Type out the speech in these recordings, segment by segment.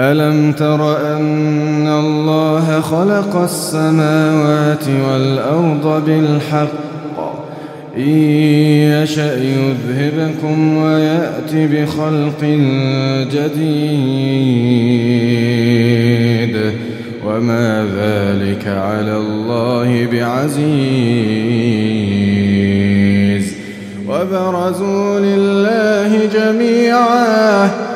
ألم تر أن الله خلق السماوات والأرض بالحق؟ إن يشأ يذهبكم ويأت بخلق جديد. وما ذلك على الله بعزيز. وبرزوا لله جميعا.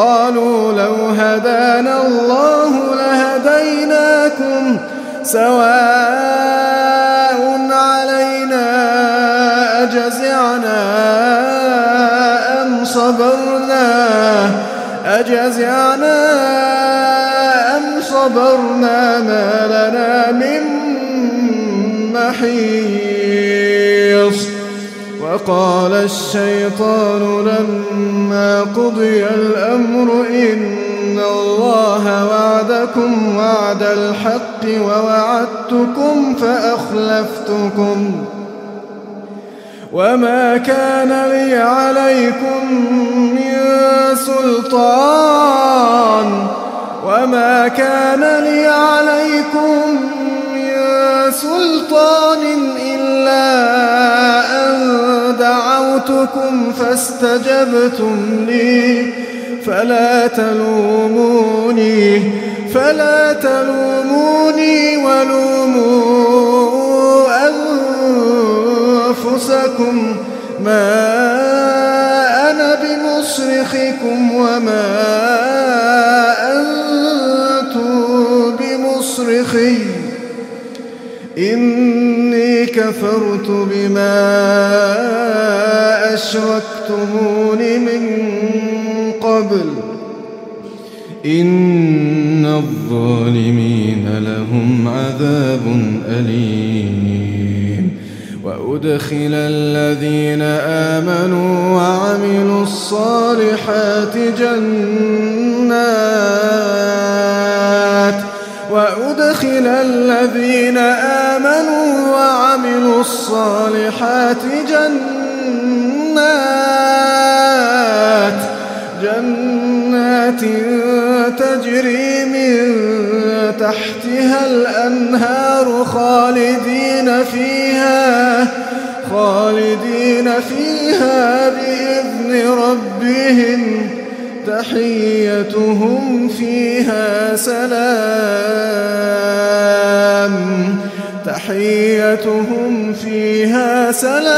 قالوا لو هدانا الله لهديناكم سواء علينا أجزعنا أم صبرنا أجزعنا أم صبرنا ما لنا من محيص وقال الشيطان لما قضي الأمر إن الله وعدكم وعد الحق ووعدتكم فأخلفتكم وما كان لي عليكم من سلطان وما كان لي دعوتكم فاستجبتم لي فلا تلوموني فلا تلوموني ولوموا أنفسكم ما أنا بمصرخكم وما أنتم بمصرخي إني كفرت بما أشركتمون من قبل. إن الظالمين لهم عذاب أليم. وأدخل الذين آمنوا وعملوا الصالحات جنات. وأدخل الذين آمنوا وعملوا الصالحات جنات. جنات تجري من تحتها الأنهار خالدين فيها خالدين فيها بإذن ربهم. تحيتهم فيها سلام. تحيتهم فيها سلام.